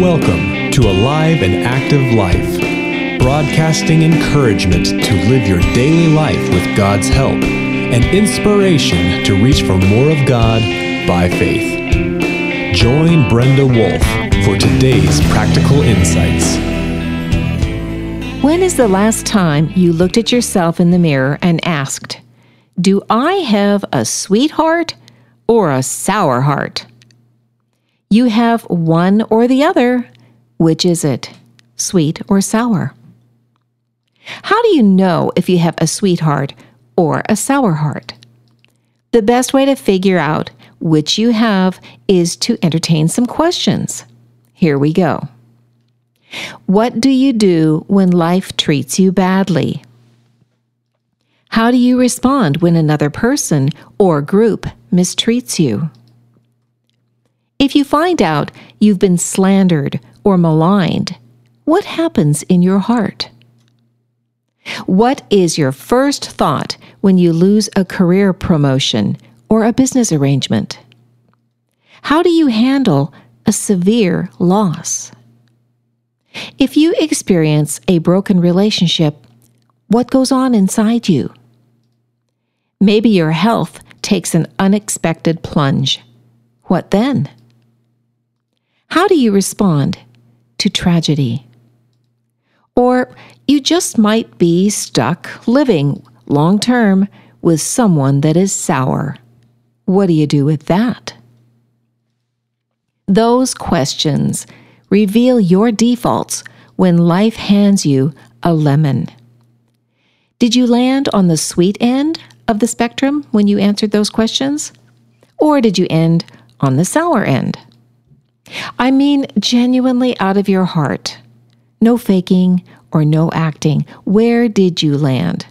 Welcome to Alive and Active Life, broadcasting encouragement to live your daily life with God's help and inspiration to reach for more of God by faith. Join Brenda Wolf for today's practical insights. When is the last time you looked at yourself in the mirror and asked, Do I have a sweetheart or a sour heart? You have one or the other. Which is it, sweet or sour? How do you know if you have a sweetheart or a sour heart? The best way to figure out which you have is to entertain some questions. Here we go. What do you do when life treats you badly? How do you respond when another person or group mistreats you? If you find out you've been slandered or maligned, what happens in your heart? What is your first thought when you lose a career promotion or a business arrangement? How do you handle a severe loss? If you experience a broken relationship, what goes on inside you? Maybe your health takes an unexpected plunge. What then? How do you respond to tragedy? Or you just might be stuck living long term with someone that is sour. What do you do with that? Those questions reveal your defaults when life hands you a lemon. Did you land on the sweet end of the spectrum when you answered those questions? Or did you end on the sour end? I mean, genuinely out of your heart. No faking or no acting. Where did you land?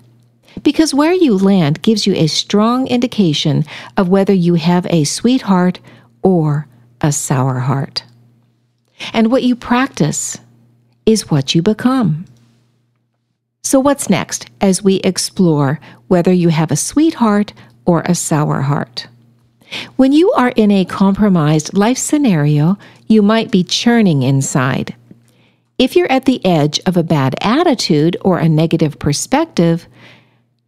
Because where you land gives you a strong indication of whether you have a sweetheart or a sour heart. And what you practice is what you become. So, what's next as we explore whether you have a sweetheart or a sour heart? When you are in a compromised life scenario, you might be churning inside. If you're at the edge of a bad attitude or a negative perspective,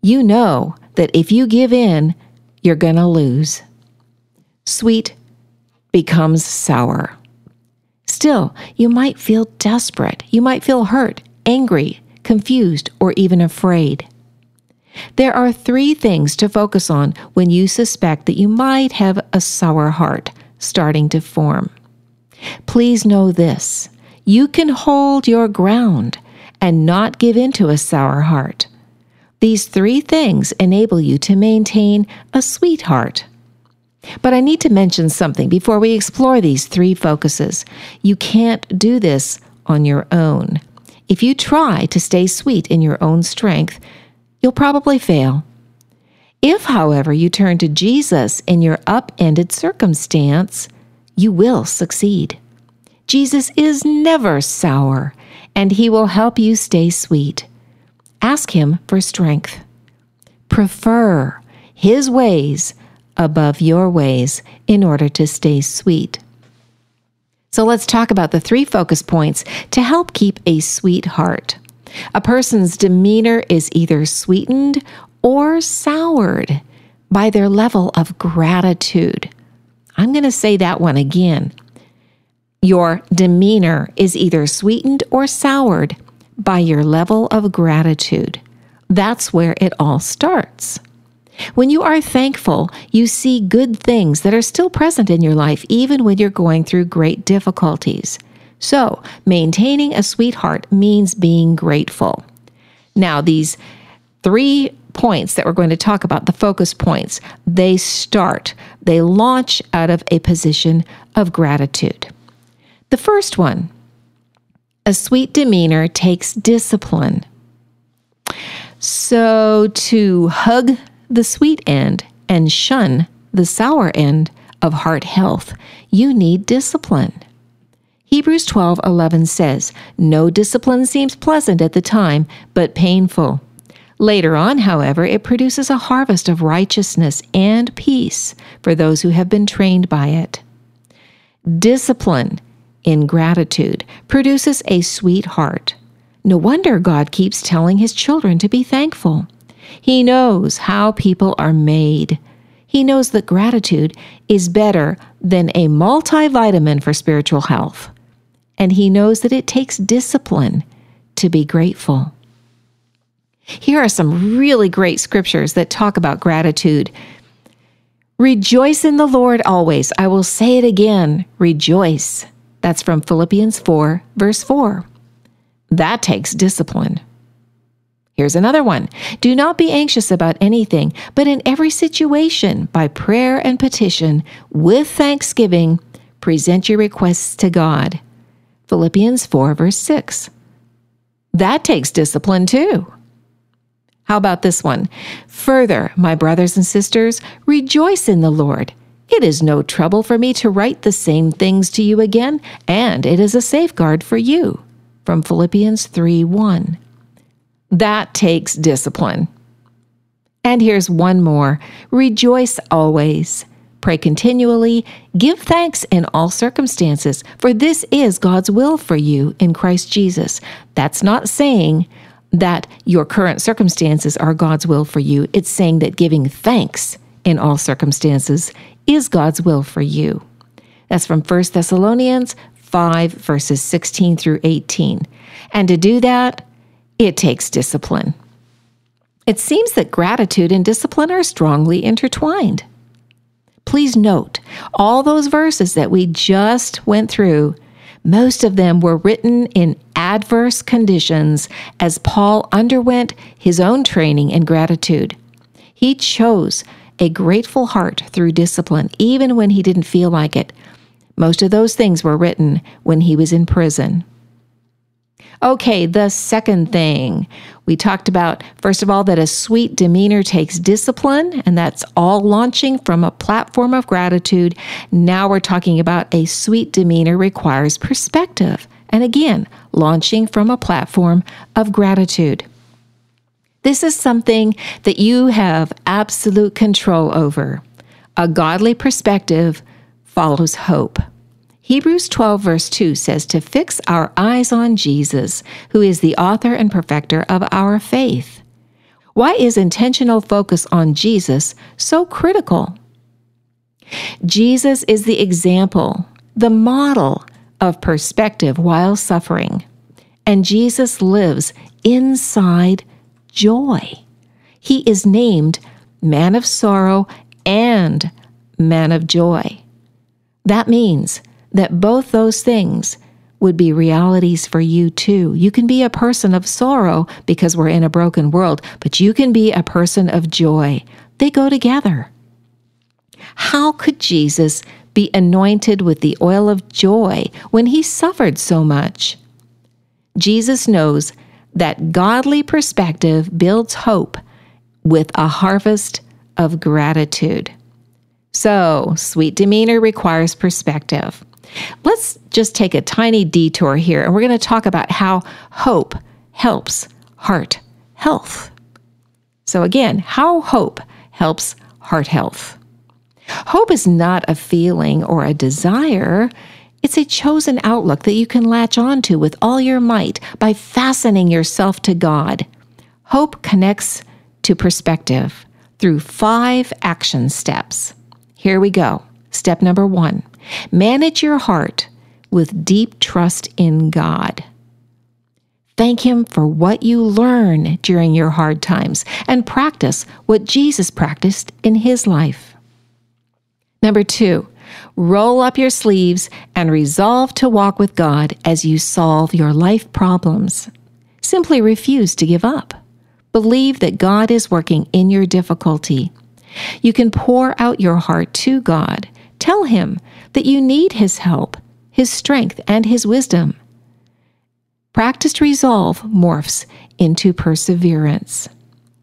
you know that if you give in, you're going to lose. Sweet becomes sour. Still, you might feel desperate. You might feel hurt, angry, confused, or even afraid. There are three things to focus on when you suspect that you might have a sour heart starting to form. Please know this you can hold your ground and not give in to a sour heart. These three things enable you to maintain a sweet heart. But I need to mention something before we explore these three focuses. You can't do this on your own. If you try to stay sweet in your own strength, you'll probably fail. If, however, you turn to Jesus in your upended circumstance, you will succeed. Jesus is never sour, and he will help you stay sweet. Ask him for strength. Prefer his ways above your ways in order to stay sweet. So let's talk about the three focus points to help keep a sweet heart. A person's demeanor is either sweetened or soured by their level of gratitude. I'm going to say that one again. Your demeanor is either sweetened or soured by your level of gratitude. That's where it all starts. When you are thankful, you see good things that are still present in your life, even when you're going through great difficulties. So, maintaining a sweetheart means being grateful. Now, these three points that we're going to talk about, the focus points, they start, they launch out of a position of gratitude. The first one a sweet demeanor takes discipline. So, to hug the sweet end and shun the sour end of heart health, you need discipline. Hebrews 12:11 says, "No discipline seems pleasant at the time, but painful. Later on, however, it produces a harvest of righteousness and peace for those who have been trained by it." Discipline in gratitude produces a sweet heart. No wonder God keeps telling his children to be thankful. He knows how people are made. He knows that gratitude is better than a multivitamin for spiritual health. And he knows that it takes discipline to be grateful. Here are some really great scriptures that talk about gratitude. Rejoice in the Lord always. I will say it again rejoice. That's from Philippians 4, verse 4. That takes discipline. Here's another one Do not be anxious about anything, but in every situation, by prayer and petition, with thanksgiving, present your requests to God. Philippians 4, verse 6. That takes discipline too. How about this one? Further, my brothers and sisters, rejoice in the Lord. It is no trouble for me to write the same things to you again, and it is a safeguard for you. From Philippians 3 1. That takes discipline. And here's one more rejoice always. Pray continually, give thanks in all circumstances, for this is God's will for you in Christ Jesus. That's not saying that your current circumstances are God's will for you. It's saying that giving thanks in all circumstances is God's will for you. That's from 1 Thessalonians 5, verses 16 through 18. And to do that, it takes discipline. It seems that gratitude and discipline are strongly intertwined. Please note, all those verses that we just went through, most of them were written in adverse conditions as Paul underwent his own training in gratitude. He chose a grateful heart through discipline, even when he didn't feel like it. Most of those things were written when he was in prison. Okay, the second thing we talked about, first of all, that a sweet demeanor takes discipline, and that's all launching from a platform of gratitude. Now we're talking about a sweet demeanor requires perspective. And again, launching from a platform of gratitude. This is something that you have absolute control over. A godly perspective follows hope. Hebrews 12, verse 2 says to fix our eyes on Jesus, who is the author and perfecter of our faith. Why is intentional focus on Jesus so critical? Jesus is the example, the model of perspective while suffering. And Jesus lives inside joy. He is named Man of Sorrow and Man of Joy. That means that both those things would be realities for you too. You can be a person of sorrow because we're in a broken world, but you can be a person of joy. They go together. How could Jesus be anointed with the oil of joy when he suffered so much? Jesus knows that godly perspective builds hope with a harvest of gratitude. So, sweet demeanor requires perspective. Let's just take a tiny detour here and we're going to talk about how hope helps heart health. So, again, how hope helps heart health. Hope is not a feeling or a desire. It's a chosen outlook that you can latch onto with all your might by fastening yourself to God. Hope connects to perspective through five action steps. Here we go. Step number one manage your heart with deep trust in God. Thank Him for what you learn during your hard times and practice what Jesus practiced in His life. Number two, roll up your sleeves and resolve to walk with God as you solve your life problems. Simply refuse to give up. Believe that God is working in your difficulty. You can pour out your heart to God. Tell Him that you need His help, His strength, and His wisdom. Practiced resolve morphs into perseverance.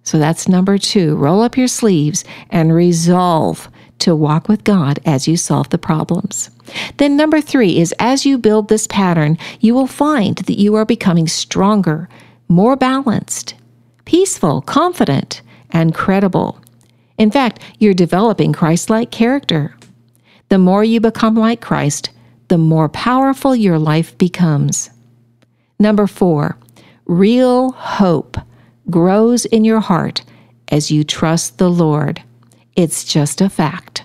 So that's number two. Roll up your sleeves and resolve to walk with God as you solve the problems. Then, number three is as you build this pattern, you will find that you are becoming stronger, more balanced, peaceful, confident, and credible. In fact, you're developing Christ like character. The more you become like Christ, the more powerful your life becomes. Number four, real hope grows in your heart as you trust the Lord. It's just a fact.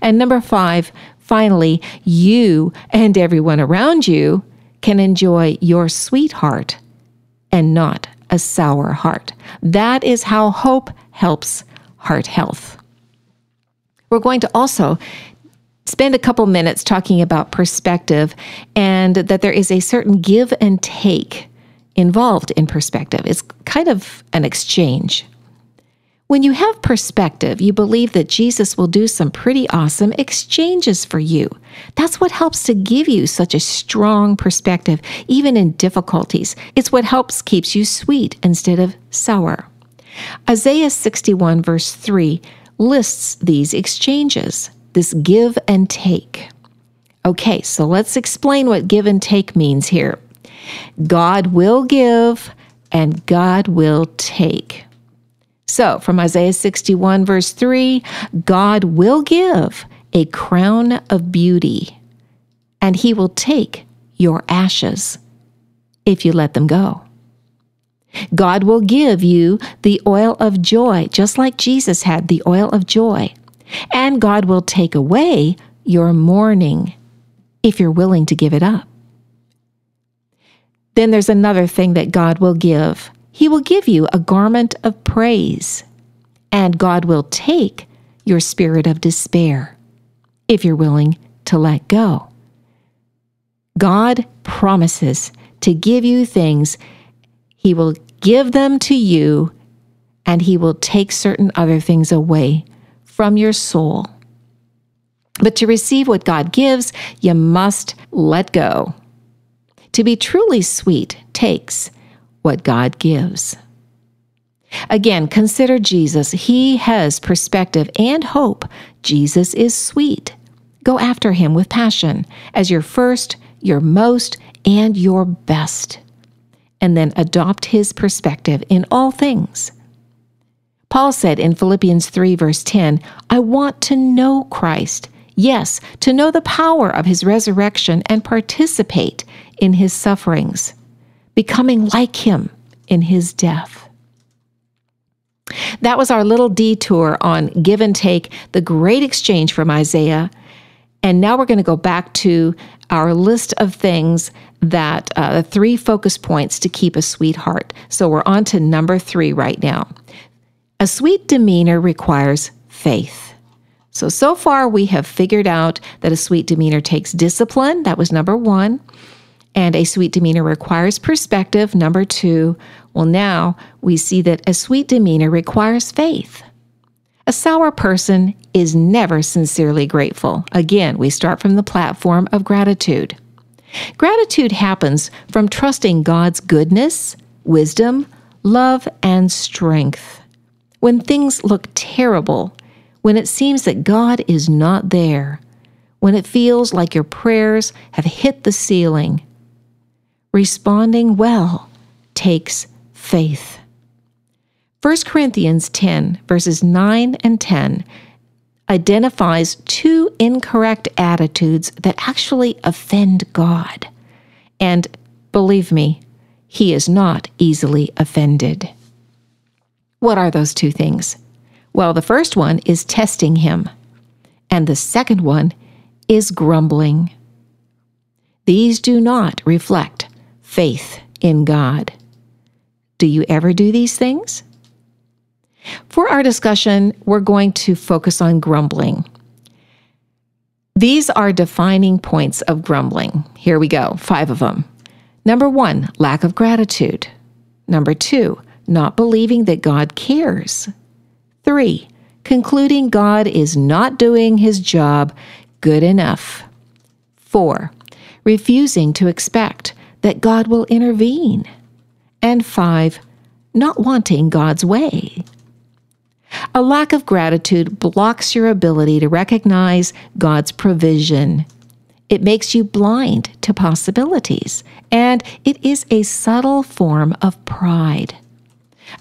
And number five, finally, you and everyone around you can enjoy your sweetheart and not a sour heart. That is how hope helps heart health. We're going to also spend a couple minutes talking about perspective and that there is a certain give and take involved in perspective. It's kind of an exchange. When you have perspective, you believe that Jesus will do some pretty awesome exchanges for you. That's what helps to give you such a strong perspective, even in difficulties. It's what helps keeps you sweet instead of sour. Isaiah 61, verse 3, lists these exchanges, this give and take. Okay, so let's explain what give and take means here. God will give and God will take. So, from Isaiah 61, verse 3, God will give a crown of beauty, and he will take your ashes if you let them go. God will give you the oil of joy, just like Jesus had the oil of joy. And God will take away your mourning if you're willing to give it up. Then there's another thing that God will give he will give you a garment of praise, and God will take your spirit of despair if you're willing to let go. God promises to give you things. He will give them to you, and He will take certain other things away from your soul. But to receive what God gives, you must let go. To be truly sweet takes what God gives. Again, consider Jesus. He has perspective and hope. Jesus is sweet. Go after him with passion as your first, your most, and your best. And then adopt his perspective in all things. Paul said in Philippians 3, verse 10, I want to know Christ. Yes, to know the power of his resurrection and participate in his sufferings becoming like him in his death. That was our little detour on give and take, the great exchange from Isaiah. And now we're going to go back to our list of things that uh, the three focus points to keep a sweetheart. So we're on to number three right now. A sweet demeanor requires faith. So, so far we have figured out that a sweet demeanor takes discipline. That was number one. And a sweet demeanor requires perspective. Number two, well, now we see that a sweet demeanor requires faith. A sour person is never sincerely grateful. Again, we start from the platform of gratitude. Gratitude happens from trusting God's goodness, wisdom, love, and strength. When things look terrible, when it seems that God is not there, when it feels like your prayers have hit the ceiling, responding well takes faith. 1 Corinthians 10, verses 9 and 10, identifies two incorrect attitudes that actually offend God. And believe me, He is not easily offended. What are those two things? Well, the first one is testing Him, and the second one is grumbling. These do not reflect faith in God. Do you ever do these things? For our discussion, we're going to focus on grumbling. These are defining points of grumbling. Here we go, five of them. Number one, lack of gratitude. Number two, not believing that God cares. Three, concluding God is not doing his job good enough. Four, refusing to expect that God will intervene. And five, not wanting God's way. A lack of gratitude blocks your ability to recognize God's provision. It makes you blind to possibilities, and it is a subtle form of pride.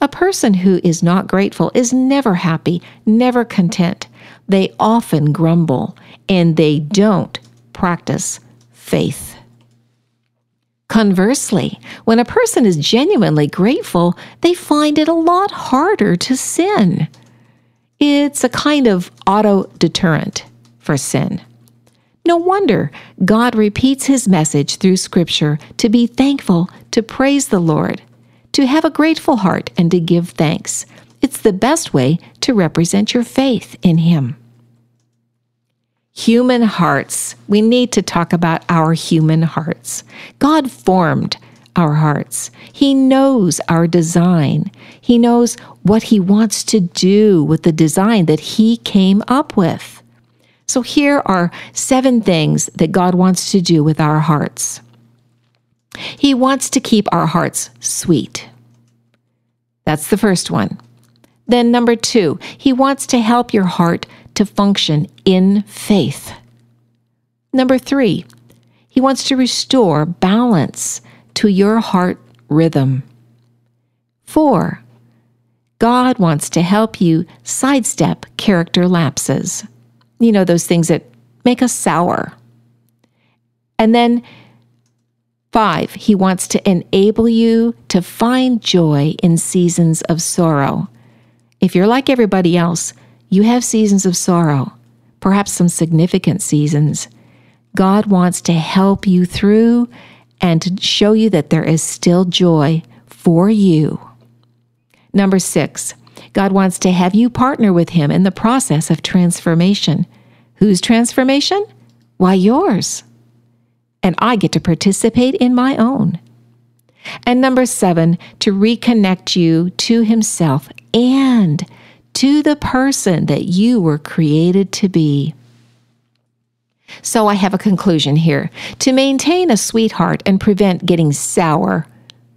A person who is not grateful is never happy, never content. They often grumble, and they don't practice faith. Conversely, when a person is genuinely grateful, they find it a lot harder to sin. It's a kind of auto deterrent for sin. No wonder God repeats his message through Scripture to be thankful, to praise the Lord, to have a grateful heart, and to give thanks. It's the best way to represent your faith in Him. Human hearts. We need to talk about our human hearts. God formed our hearts. He knows our design. He knows what He wants to do with the design that He came up with. So here are seven things that God wants to do with our hearts. He wants to keep our hearts sweet. That's the first one. Then, number two, He wants to help your heart to function in faith. Number three, he wants to restore balance to your heart rhythm. Four, God wants to help you sidestep character lapses. You know, those things that make us sour. And then five, he wants to enable you to find joy in seasons of sorrow. If you're like everybody else, you have seasons of sorrow, perhaps some significant seasons. God wants to help you through and to show you that there is still joy for you. Number six, God wants to have you partner with Him in the process of transformation. Whose transformation? Why, yours. And I get to participate in my own. And number seven, to reconnect you to Himself and to the person that you were created to be. So I have a conclusion here. To maintain a sweetheart and prevent getting sour,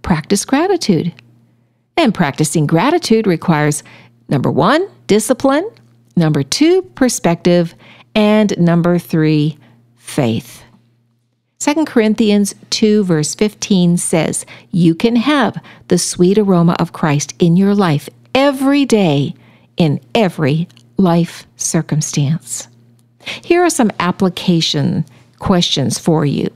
practice gratitude. And practicing gratitude requires number one, discipline, number two, perspective, and number three, faith. 2 Corinthians 2, verse 15 says, You can have the sweet aroma of Christ in your life every day in every life circumstance. Here are some application questions for you.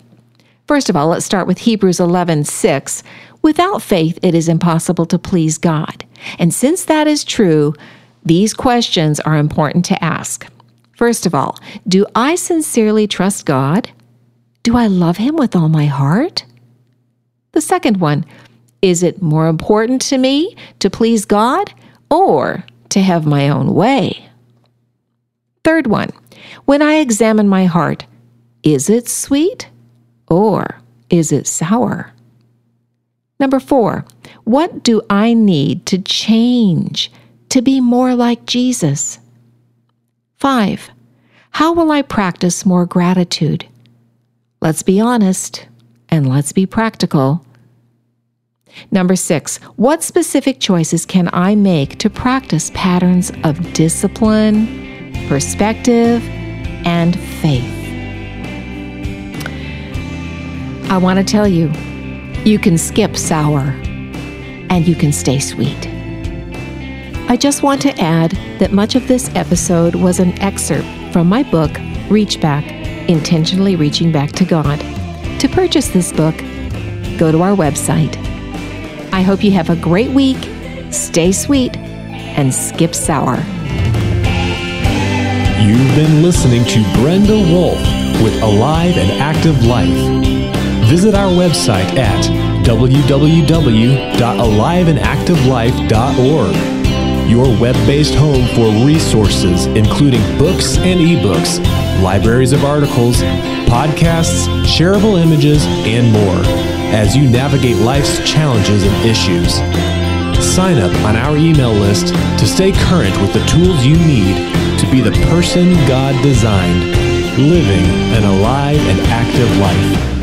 First of all, let's start with Hebrews 11 6. Without faith, it is impossible to please God. And since that is true, these questions are important to ask. First of all, do I sincerely trust God? Do I love Him with all my heart? The second one, is it more important to me to please God or to have my own way. Third one, when I examine my heart, is it sweet or is it sour? Number four, what do I need to change to be more like Jesus? Five, how will I practice more gratitude? Let's be honest and let's be practical. Number six, what specific choices can I make to practice patterns of discipline, perspective, and faith? I want to tell you, you can skip sour and you can stay sweet. I just want to add that much of this episode was an excerpt from my book, Reach Back Intentionally Reaching Back to God. To purchase this book, go to our website, I hope you have a great week. Stay sweet and skip sour. You've been listening to Brenda Wolf with Alive and Active Life. Visit our website at www.aliveandactivelife.org, your web based home for resources including books and ebooks, libraries of articles, podcasts, shareable images, and more as you navigate life's challenges and issues. Sign up on our email list to stay current with the tools you need to be the person God designed, living an alive and active life.